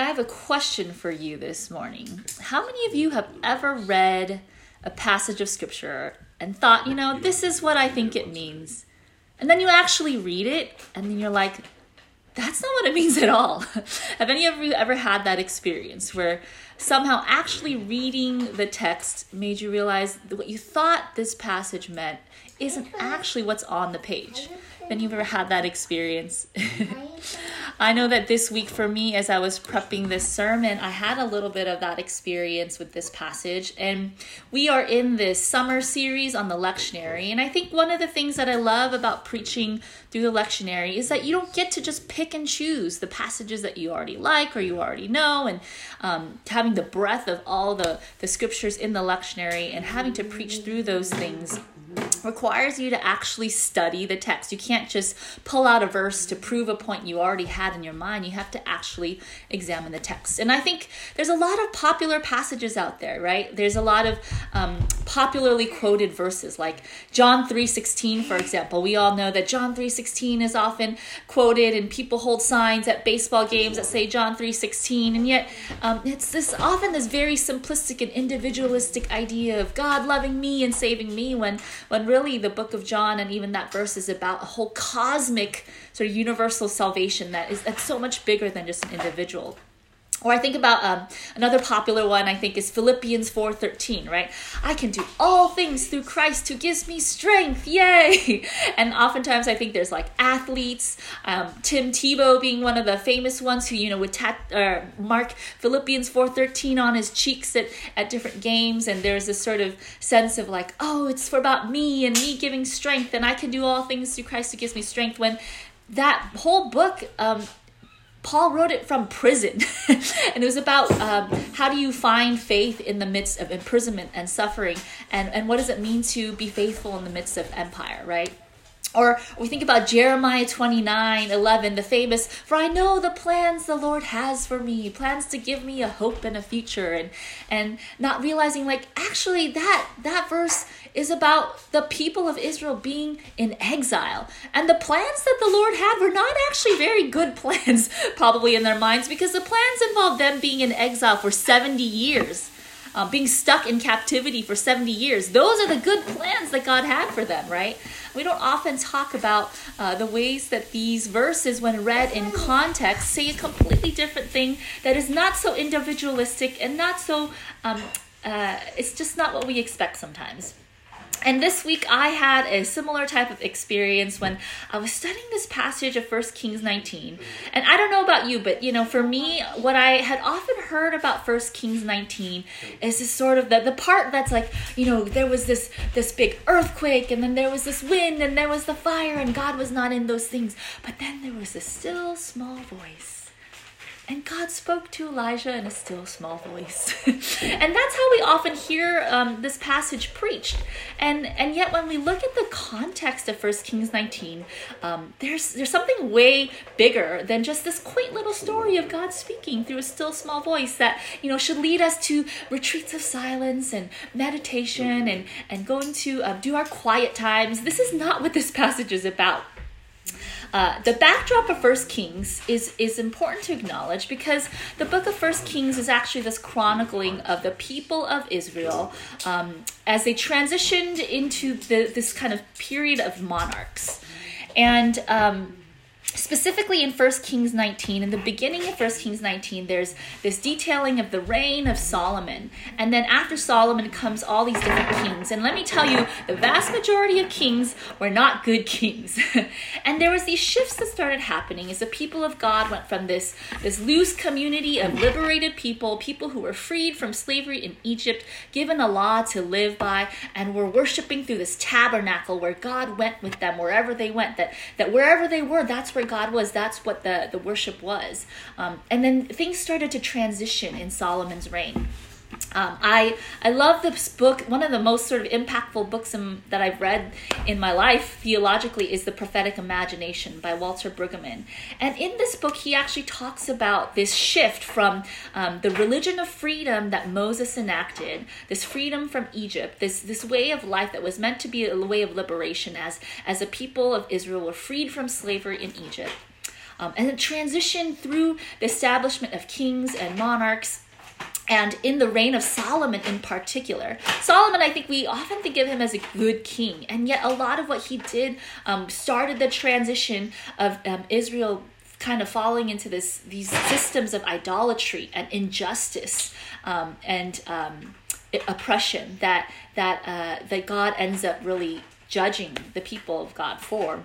I have a question for you this morning. How many of you have ever read a passage of scripture and thought, you know, this is what I think it means? And then you actually read it and then you're like, that's not what it means at all. have any of you ever had that experience where somehow actually reading the text made you realize that what you thought this passage meant isn't actually what's on the page? Have any of you ever had that experience? I know that this week for me, as I was prepping this sermon, I had a little bit of that experience with this passage. And we are in this summer series on the lectionary. And I think one of the things that I love about preaching through the lectionary is that you don't get to just pick and choose the passages that you already like or you already know, and um, having the breadth of all the, the scriptures in the lectionary and having to preach through those things requires you to actually study the text. You can't just pull out a verse to prove a point you already had in your mind. You have to actually examine the text. And I think there's a lot of popular passages out there, right? There's a lot of um, popularly quoted verses like John 3:16 for example. We all know that John 3:16 is often quoted and people hold signs at baseball games that say John 3:16 and yet um, it's this often this very simplistic and individualistic idea of God loving me and saving me when when really the book of John and even that verse is about a whole cosmic sort of universal salvation that is that's so much bigger than just an individual or I think about um, another popular one. I think is Philippians four thirteen. Right, I can do all things through Christ who gives me strength. Yay! And oftentimes I think there's like athletes, um, Tim Tebow being one of the famous ones who you know would tat- uh, mark Philippians four thirteen on his cheeks at at different games, and there's this sort of sense of like, oh, it's for about me and me giving strength, and I can do all things through Christ who gives me strength. When that whole book um, Paul wrote it from prison. and it was about um, how do you find faith in the midst of imprisonment and suffering, and, and what does it mean to be faithful in the midst of empire, right? Or we think about Jeremiah 29 11, the famous, For I know the plans the Lord has for me, plans to give me a hope and a future. And, and not realizing, like, actually, that, that verse is about the people of Israel being in exile. And the plans that the Lord had were not actually very good plans, probably in their minds, because the plans involved them being in exile for 70 years. Uh, being stuck in captivity for 70 years. Those are the good plans that God had for them, right? We don't often talk about uh, the ways that these verses, when read in context, say a completely different thing that is not so individualistic and not so, um, uh, it's just not what we expect sometimes. And this week I had a similar type of experience when I was studying this passage of 1 Kings 19. And I don't know about you, but you know, for me, what I had often heard about 1 Kings 19 is this sort of the, the part that's like, you know, there was this this big earthquake and then there was this wind and there was the fire and God was not in those things. But then there was this still small voice and God spoke to Elijah in a still small voice. and that's how we often hear um, this passage preached. And, and yet, when we look at the context of 1 Kings 19, um, there's, there's something way bigger than just this quaint little story of God speaking through a still small voice that you know should lead us to retreats of silence and meditation and, and going to uh, do our quiet times. This is not what this passage is about. Uh, the backdrop of First Kings is is important to acknowledge because the book of First Kings is actually this chronicling of the people of Israel um, as they transitioned into the, this kind of period of monarchs, and um, specifically in 1 kings 19 in the beginning of 1 kings 19 there's this detailing of the reign of solomon. And then after solomon comes all these different kings. And let me tell you the vast majority of kings were not good kings. And there was these shifts that started happening as the people of god went from this this loose community of liberated people people who were freed from slavery in egypt given a law to live by and were worshiping through this tabernacle where god went with them wherever they went that that wherever they were that's where where God was, that's what the, the worship was. Um, and then things started to transition in Solomon's reign. Um, I I love this book. One of the most sort of impactful books in, that I've read in my life theologically is The Prophetic Imagination by Walter Brueggemann. And in this book, he actually talks about this shift from um, the religion of freedom that Moses enacted, this freedom from Egypt, this this way of life that was meant to be a way of liberation as as a people of Israel were freed from slavery in Egypt um, and the transition through the establishment of kings and monarchs and in the reign of Solomon in particular. Solomon, I think we often think of him as a good king, and yet a lot of what he did um, started the transition of um, Israel kind of falling into this these systems of idolatry and injustice um, and um, oppression that that uh, that God ends up really judging the people of God for.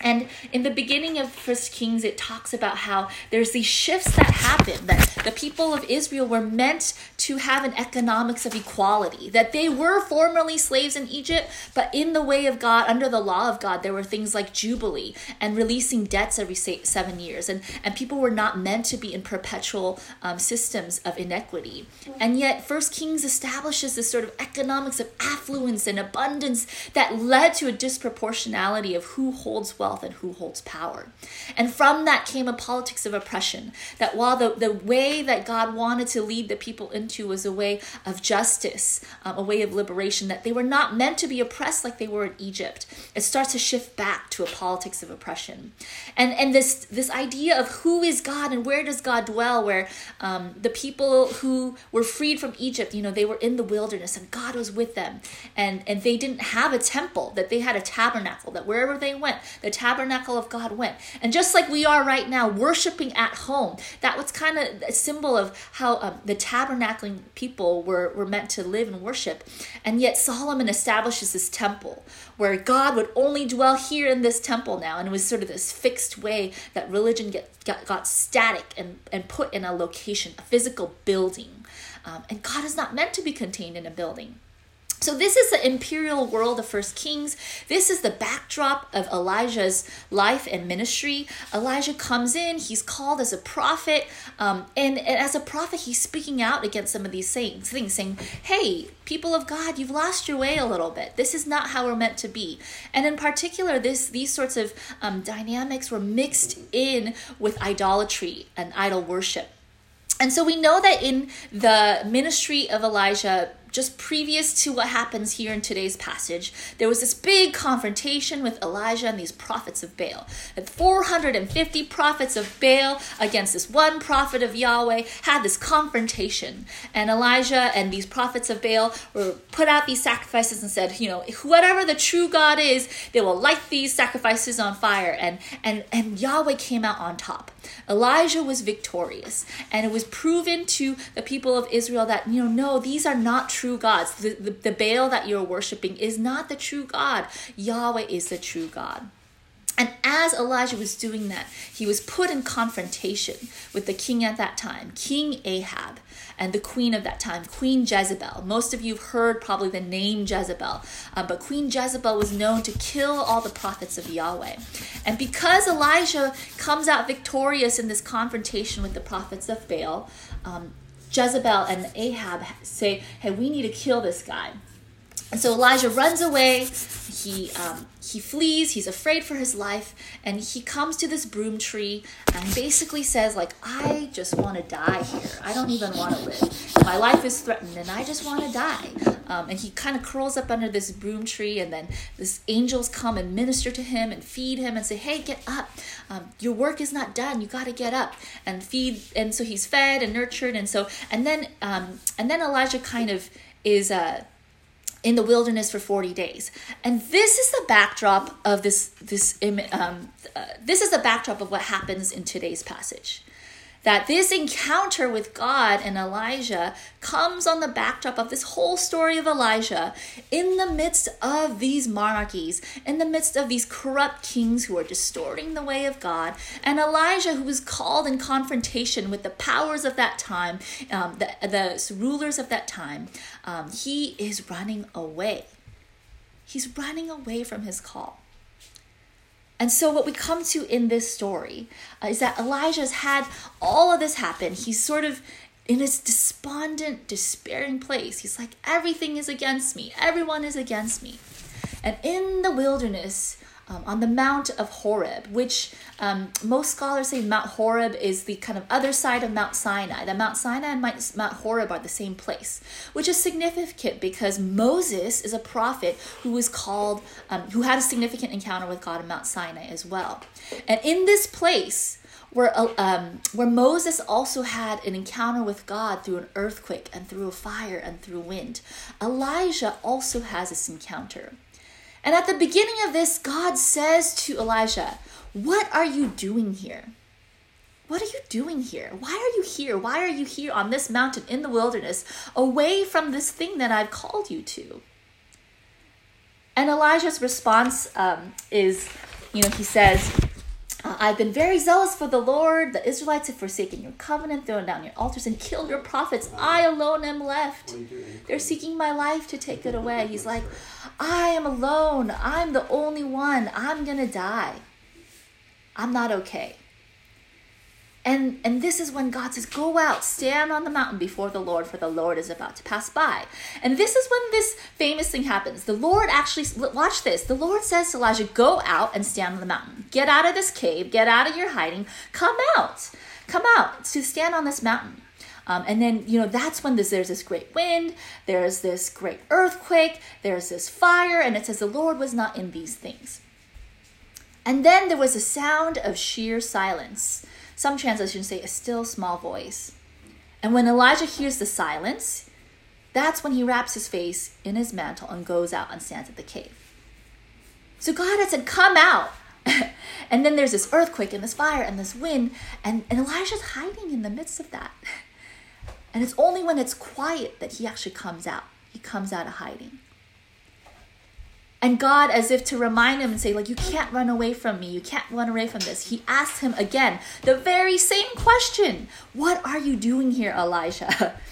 And in the beginning of First Kings, it talks about how there's these shifts that happen, that the people of Israel were meant to have an economics of equality, that they were formerly slaves in Egypt, but in the way of God, under the law of God, there were things like Jubilee and releasing debts every seven years. And, and people were not meant to be in perpetual um, systems of inequity. And yet, First Kings establishes this sort of economics of affluence and abundance that led to a disproportionality of who holds wealth wealth and who holds power. And from that came a politics of oppression. That while the, the way that God wanted to lead the people into was a way of justice, um, a way of liberation, that they were not meant to be oppressed like they were in Egypt, it starts to shift back to a politics of oppression. And, and this, this idea of who is God and where does God dwell, where um, the people who were freed from Egypt, you know, they were in the wilderness and God was with them. And, and they didn't have a temple, that they had a tabernacle, that wherever they went, the tabernacle of God went. And just like we are right now, worshiping at home, that was kind of a symbol of how um, the tabernacling people were, were meant to live and worship. And yet Solomon establishes this temple where God would only dwell here in this temple now. And it was sort of this fixed way that religion get, got, got static and, and put in a location, a physical building. Um, and God is not meant to be contained in a building. So this is the imperial world of First Kings. This is the backdrop of Elijah's life and ministry. Elijah comes in. He's called as a prophet, um, and, and, as a prophet, he's speaking out against some of these things, things, saying, "Hey, people of God, you've lost your way a little bit. This is not how we're meant to be." And in particular, this these sorts of um, dynamics were mixed in with idolatry and idol worship. And so we know that in the ministry of Elijah, just previous to what happens here in today's passage, there was this big confrontation with Elijah and these prophets of Baal. And 450 prophets of Baal against this one prophet of Yahweh had this confrontation. And Elijah and these prophets of Baal were put out these sacrifices and said, you know, whatever the true God is, they will light these sacrifices on fire. And and and Yahweh came out on top. Elijah was victorious, and it was proven to the people of Israel that you know, no, these are not true gods. The, the, the Baal that you're worshiping is not the true God. Yahweh is the true God. And as Elijah was doing that, he was put in confrontation with the king at that time, King Ahab, and the queen of that time, Queen Jezebel. Most of you have heard probably the name Jezebel, uh, but Queen Jezebel was known to kill all the prophets of Yahweh. And because Elijah comes out victorious in this confrontation with the prophets of Baal, um, Jezebel and Ahab say, hey, we need to kill this guy. And so Elijah runs away. He um, he flees. He's afraid for his life, and he comes to this broom tree and basically says, "Like I just want to die here. I don't even want to live. My life is threatened, and I just want to die." Um, and he kind of curls up under this broom tree, and then this angels come and minister to him and feed him and say, "Hey, get up. Um, your work is not done. You got to get up and feed." And so he's fed and nurtured, and so and then um, and then Elijah kind of is. Uh, in the wilderness for 40 days. And this is the backdrop of this this um, uh, this is the backdrop of what happens in today's passage that this encounter with God and Elijah comes on the backdrop of this whole story of Elijah in the midst of these monarchies, in the midst of these corrupt kings who are distorting the way of God, and Elijah, who was called in confrontation with the powers of that time, um, the, the rulers of that time, um, he is running away. He's running away from his call. And so, what we come to in this story uh, is that Elijah's had all of this happen. He's sort of in this despondent, despairing place. He's like, everything is against me, everyone is against me. And in the wilderness, um, on the Mount of Horeb, which um, most scholars say Mount Horeb is the kind of other side of Mount Sinai. That Mount Sinai and Mount Horeb are the same place, which is significant because Moses is a prophet who was called, um, who had a significant encounter with God on Mount Sinai as well. And in this place, where, uh, um, where Moses also had an encounter with God through an earthquake and through a fire and through wind, Elijah also has this encounter. And at the beginning of this, God says to Elijah, What are you doing here? What are you doing here? Why are you here? Why are you here on this mountain in the wilderness, away from this thing that I've called you to? And Elijah's response um, is, you know, he says, uh, I've been very zealous for the Lord. The Israelites have forsaken your covenant, thrown down your altars, and killed your prophets. I alone am left. They're seeking my life to take it away. He's like, I am alone. I'm the only one. I'm going to die. I'm not okay. And, and this is when God says, Go out, stand on the mountain before the Lord, for the Lord is about to pass by. And this is when this famous thing happens. The Lord actually, watch this. The Lord says to Elijah, Go out and stand on the mountain. Get out of this cave, get out of your hiding, come out. Come out to stand on this mountain. Um, and then, you know, that's when this, there's this great wind, there's this great earthquake, there's this fire, and it says the Lord was not in these things. And then there was a sound of sheer silence. Some translations say a still small voice. And when Elijah hears the silence, that's when he wraps his face in his mantle and goes out and stands at the cave. So God had said, Come out. and then there's this earthquake and this fire and this wind, and, and Elijah's hiding in the midst of that. And it's only when it's quiet that he actually comes out. He comes out of hiding. And God, as if to remind him and say, like, you can't run away from me. You can't run away from this. He asks him again the very same question What are you doing here, Elijah?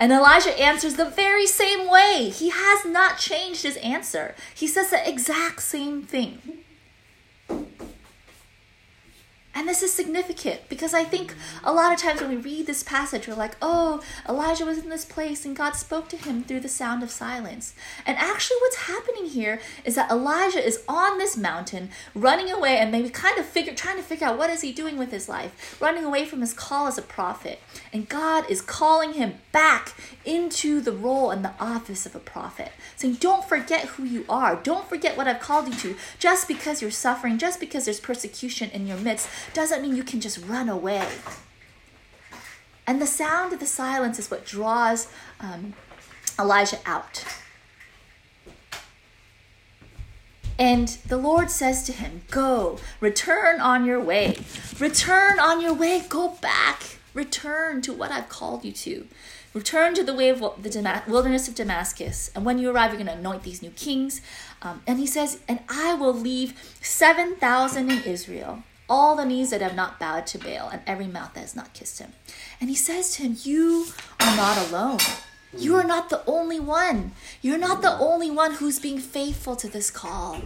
And Elijah answers the very same way. He has not changed his answer. He says the exact same thing. This is significant because I think a lot of times when we read this passage, we're like, oh, Elijah was in this place and God spoke to him through the sound of silence. And actually, what's happening here is that Elijah is on this mountain, running away and maybe kind of figure, trying to figure out what is he doing with his life, running away from his call as a prophet. And God is calling him back into the role and the office of a prophet, saying, don't forget who you are. Don't forget what I've called you to. Just because you're suffering, just because there's persecution in your midst, doesn't mean you can just run away. And the sound of the silence is what draws um, Elijah out. And the Lord says to him, Go, return on your way. Return on your way. Go back. Return to what I've called you to. Return to the way of the wilderness of Damascus. And when you arrive, you're going to anoint these new kings. Um, and he says, And I will leave 7,000 in Israel all the knees that have not bowed to Baal, and every mouth that has not kissed him. And he says to him, You are not alone. You are not the only one. You're not the only one who's being faithful to this call.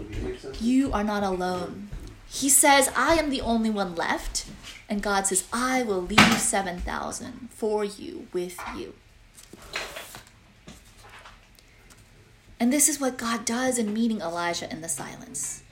You are not alone. He says, I am the only one left. And God says, I will leave 7,000 for you, with you. And this is what God does in meeting Elijah in the silence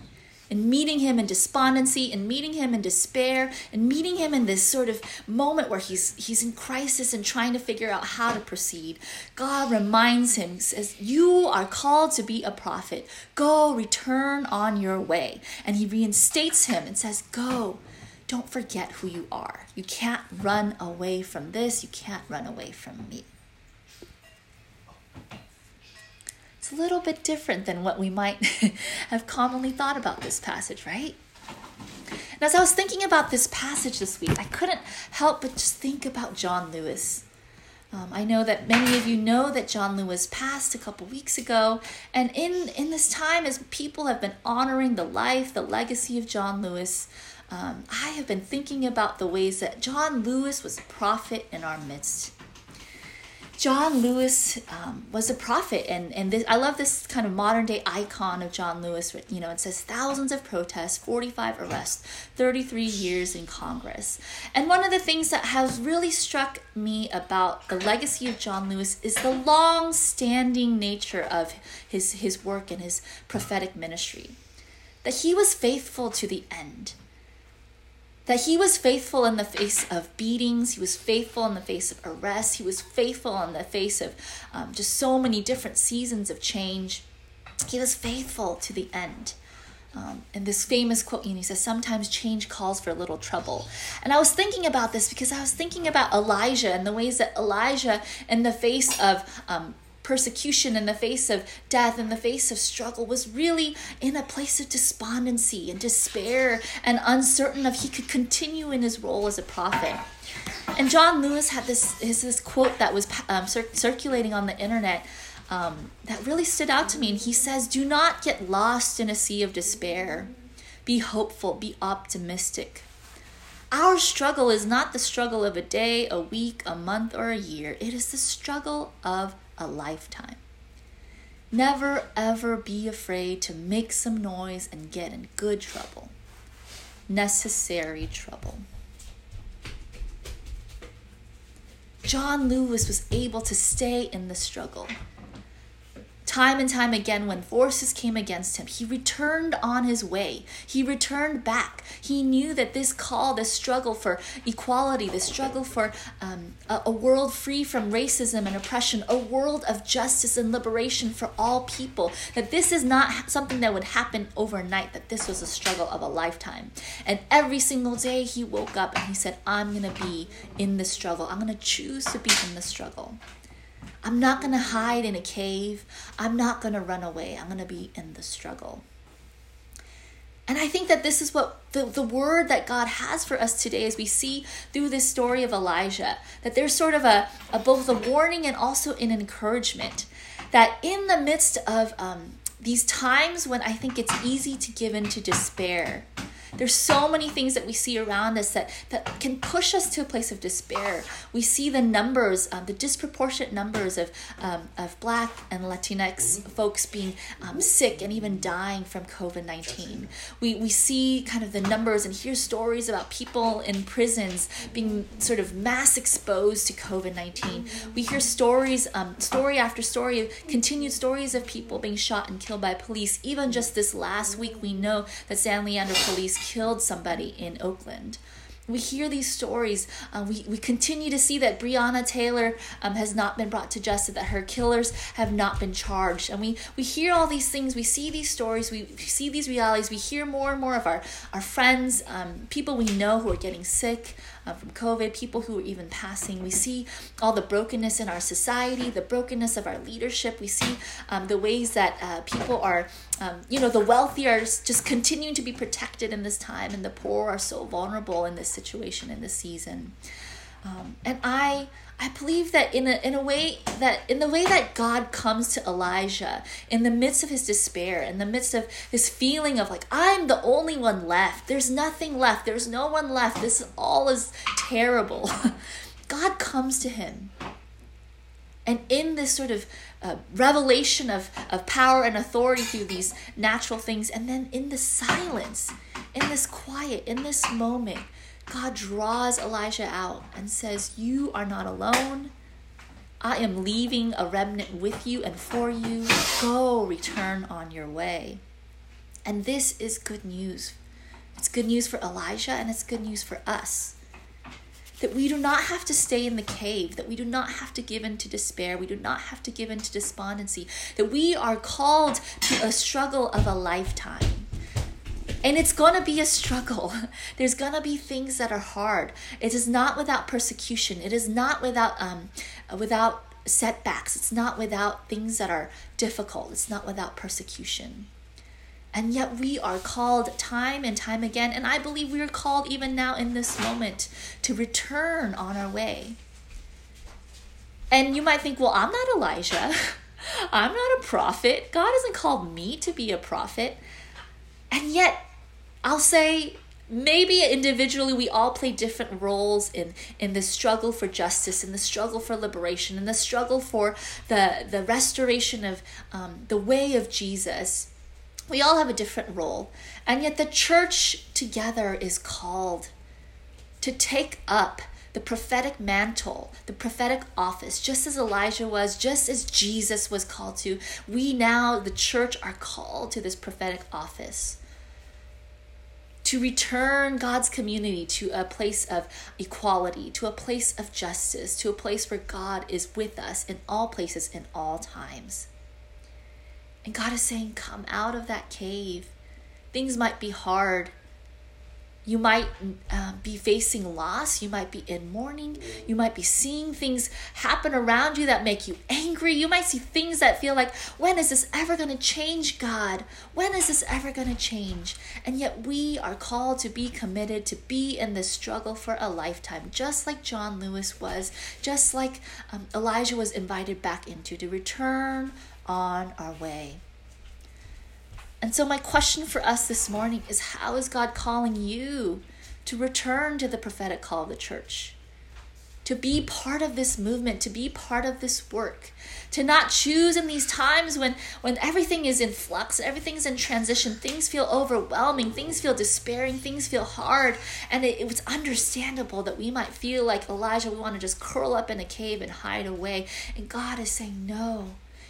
and meeting him in despondency and meeting him in despair and meeting him in this sort of moment where he's he's in crisis and trying to figure out how to proceed. God reminds him says you are called to be a prophet. Go return on your way. And he reinstates him and says go. Don't forget who you are. You can't run away from this. You can't run away from me a little bit different than what we might have commonly thought about this passage, right? And as I was thinking about this passage this week, I couldn't help but just think about John Lewis. Um, I know that many of you know that John Lewis passed a couple weeks ago, and in, in this time, as people have been honoring the life, the legacy of John Lewis, um, I have been thinking about the ways that John Lewis was a prophet in our midst. John Lewis um, was a prophet, and and this, I love this kind of modern day icon of John Lewis. You know, it says thousands of protests, forty five arrests, thirty three years in Congress. And one of the things that has really struck me about the legacy of John Lewis is the long standing nature of his his work and his prophetic ministry. that he was faithful to the end. That he was faithful in the face of beatings, he was faithful in the face of arrests, he was faithful in the face of um, just so many different seasons of change. He was faithful to the end. Um, and this famous quote, you know, he says, Sometimes change calls for a little trouble. And I was thinking about this because I was thinking about Elijah and the ways that Elijah, in the face of um, persecution, in the face of death, in the face of struggle, was really in a place of despondency and despair and uncertain if he could continue in his role as a prophet. And John Lewis had this, his, this quote that was um, cir- circulating on the internet um, that really stood out to me. And he says, Do not get lost in a sea of despair. Be hopeful, be optimistic. Our struggle is not the struggle of a day, a week, a month, or a year. It is the struggle of a lifetime. Never ever be afraid to make some noise and get in good trouble. Necessary trouble. John Lewis was able to stay in the struggle. Time and time again, when forces came against him, he returned on his way. He returned back. He knew that this call, this struggle for equality, this struggle for um, a, a world free from racism and oppression, a world of justice and liberation for all people, that this is not something that would happen overnight, that this was a struggle of a lifetime. And every single day he woke up and he said, I'm going to be in the struggle. I'm going to choose to be in the struggle. I'm not going to hide in a cave. I'm not going to run away. I'm going to be in the struggle. And I think that this is what the, the word that God has for us today as we see through this story of Elijah, that there's sort of a, a both a warning and also an encouragement that in the midst of um, these times when I think it's easy to give in to despair, there's so many things that we see around us that, that can push us to a place of despair. We see the numbers, um, the disproportionate numbers of, um, of Black and Latinx folks being um, sick and even dying from COVID 19. We, we see kind of the numbers and hear stories about people in prisons being sort of mass exposed to COVID 19. We hear stories, um, story after story, continued stories of people being shot and killed by police. Even just this last week, we know that San Leandro police killed somebody in Oakland. We hear these stories. Uh, we, we continue to see that Breonna Taylor um, has not been brought to justice, that her killers have not been charged. And we, we hear all these things. We see these stories. We, see these realities. We hear more and more of our, our friends, um, people we know who are getting sick uh, from COVID, people who are even passing. We see all the brokenness in our society, the brokenness of our leadership. We see um, the ways that uh, people are um, you know, the wealthy are just continuing to be protected in this time, and the poor are so vulnerable in this situation in this season. Um, and I, I believe that in a in a way that in the way that God comes to Elijah in the midst of his despair, in the midst of his feeling of like I'm the only one left. There's nothing left. There's no one left. This all is terrible. God comes to him. And in this sort of uh, revelation of, of power and authority through these natural things. And then in the silence, in this quiet, in this moment, God draws Elijah out and says, You are not alone. I am leaving a remnant with you and for you. Go return on your way. And this is good news. It's good news for Elijah and it's good news for us that we do not have to stay in the cave, that we do not have to give in to despair, we do not have to give in to despondency, that we are called to a struggle of a lifetime. And it's going to be a struggle. There's going to be things that are hard. It is not without persecution. It is not without um, without setbacks. It's not without things that are difficult. It's not without persecution. And yet we are called time and time again, and I believe we are called even now in this moment to return on our way. And you might think, well, I'm not Elijah. I'm not a prophet. God hasn't called me to be a prophet. And yet, I'll say maybe individually we all play different roles in in the struggle for justice in the struggle for liberation in the struggle for the the restoration of um, the way of jesus we all have a different role. And yet the church together is called to take up the prophetic mantle, the prophetic office, just as Elijah was, just as Jesus was called to. We now, the church, are called to this prophetic office to return God's community to a place of equality, to a place of justice, to a place where God is with us in all places, in all times. And God is saying, Come out of that cave. Things might be hard. You might uh, be facing loss. You might be in mourning. You might be seeing things happen around you that make you angry. You might see things that feel like, when is this ever going to change, God? When is this ever going to change? And yet we are called to be committed, to be in this struggle for a lifetime, just like John Lewis was, just like um, Elijah was invited back into, to return on our way. And so, my question for us this morning is how is God calling you to return to the prophetic call of the church? To be part of this movement, to be part of this work, to not choose in these times when, when everything is in flux, everything's in transition, things feel overwhelming, things feel despairing, things feel hard. And it, it was understandable that we might feel like Elijah, we want to just curl up in a cave and hide away. And God is saying, No,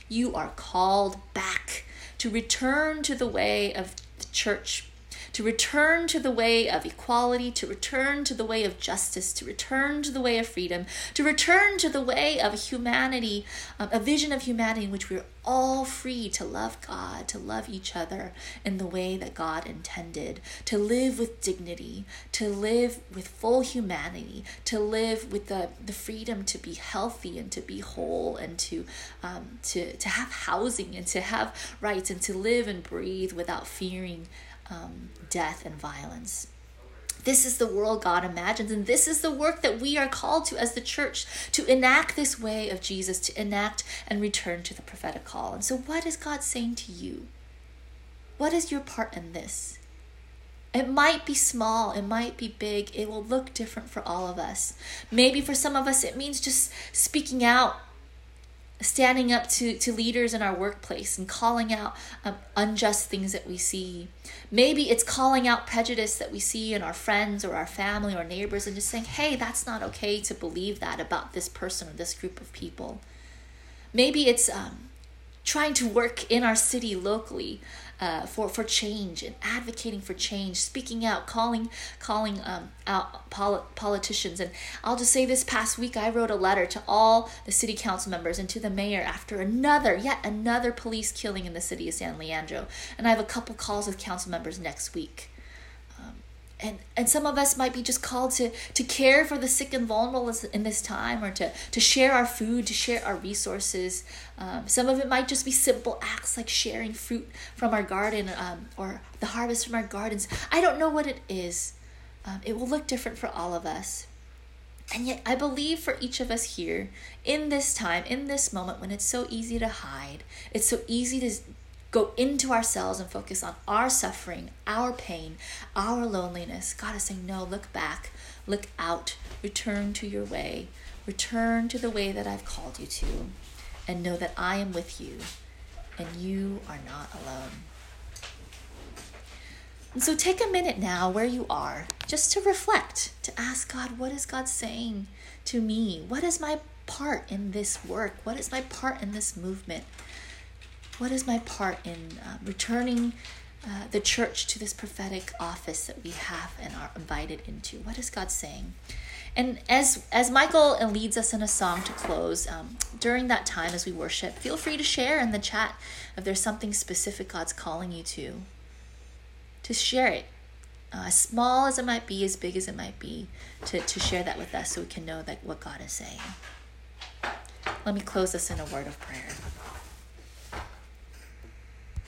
you are called back to return to the way of the church, to return to the way of equality, to return to the way of justice, to return to the way of freedom, to return to the way of humanity, um, a vision of humanity in which we're all free to love God, to love each other in the way that God intended, to live with dignity, to live with full humanity, to live with the, the freedom to be healthy and to be whole and to, um, to, to have housing and to have rights and to live and breathe without fearing um, death and violence. This is the world God imagines, and this is the work that we are called to as the church to enact this way of Jesus, to enact and return to the prophetic call. And so, what is God saying to you? What is your part in this? It might be small, it might be big, it will look different for all of us. Maybe for some of us, it means just speaking out standing up to, to leaders in our workplace and calling out um, unjust things that we see. Maybe it's calling out prejudice that we see in our friends or our family or neighbors and just saying, hey, that's not okay to believe that about this person or this group of people. Maybe it's um, trying to work in our city locally uh, for for change and advocating for change, speaking out, calling calling um, out pol- politicians. And I'll just say this past week, I wrote a letter to all the city council members and to the mayor after another, yet another police killing in the city of San Leandro. And I have a couple calls with council members next week and and some of us might be just called to to care for the sick and vulnerable in this time or to to share our food to share our resources. Um, some of it might just be simple acts like sharing fruit from our garden um, or the harvest from our gardens. I don't know what it is. Um, it will look different for all of us. And yet, I believe for each of us here, in this time, in this moment when it's so easy to hide, it's so easy to go into ourselves and focus on our suffering, our pain, our loneliness. God is saying, No, look back, look out, return to your way, return to the way that I've called you to, and know that I am with you and you are not alone. And so take a minute now where you are just to reflect, to ask God, what is God saying to me? What is my part in this work? What is my part in this movement? What is my part in uh, returning uh, the church to this prophetic office that we have and are invited into? What is God saying? And as as Michael leads us in a song to close, um, during that time as we worship, feel free to share in the chat if there's something specific God's calling you to. To share it, uh, as small as it might be, as big as it might be, to, to share that with us so we can know that what God is saying. Let me close this in a word of prayer.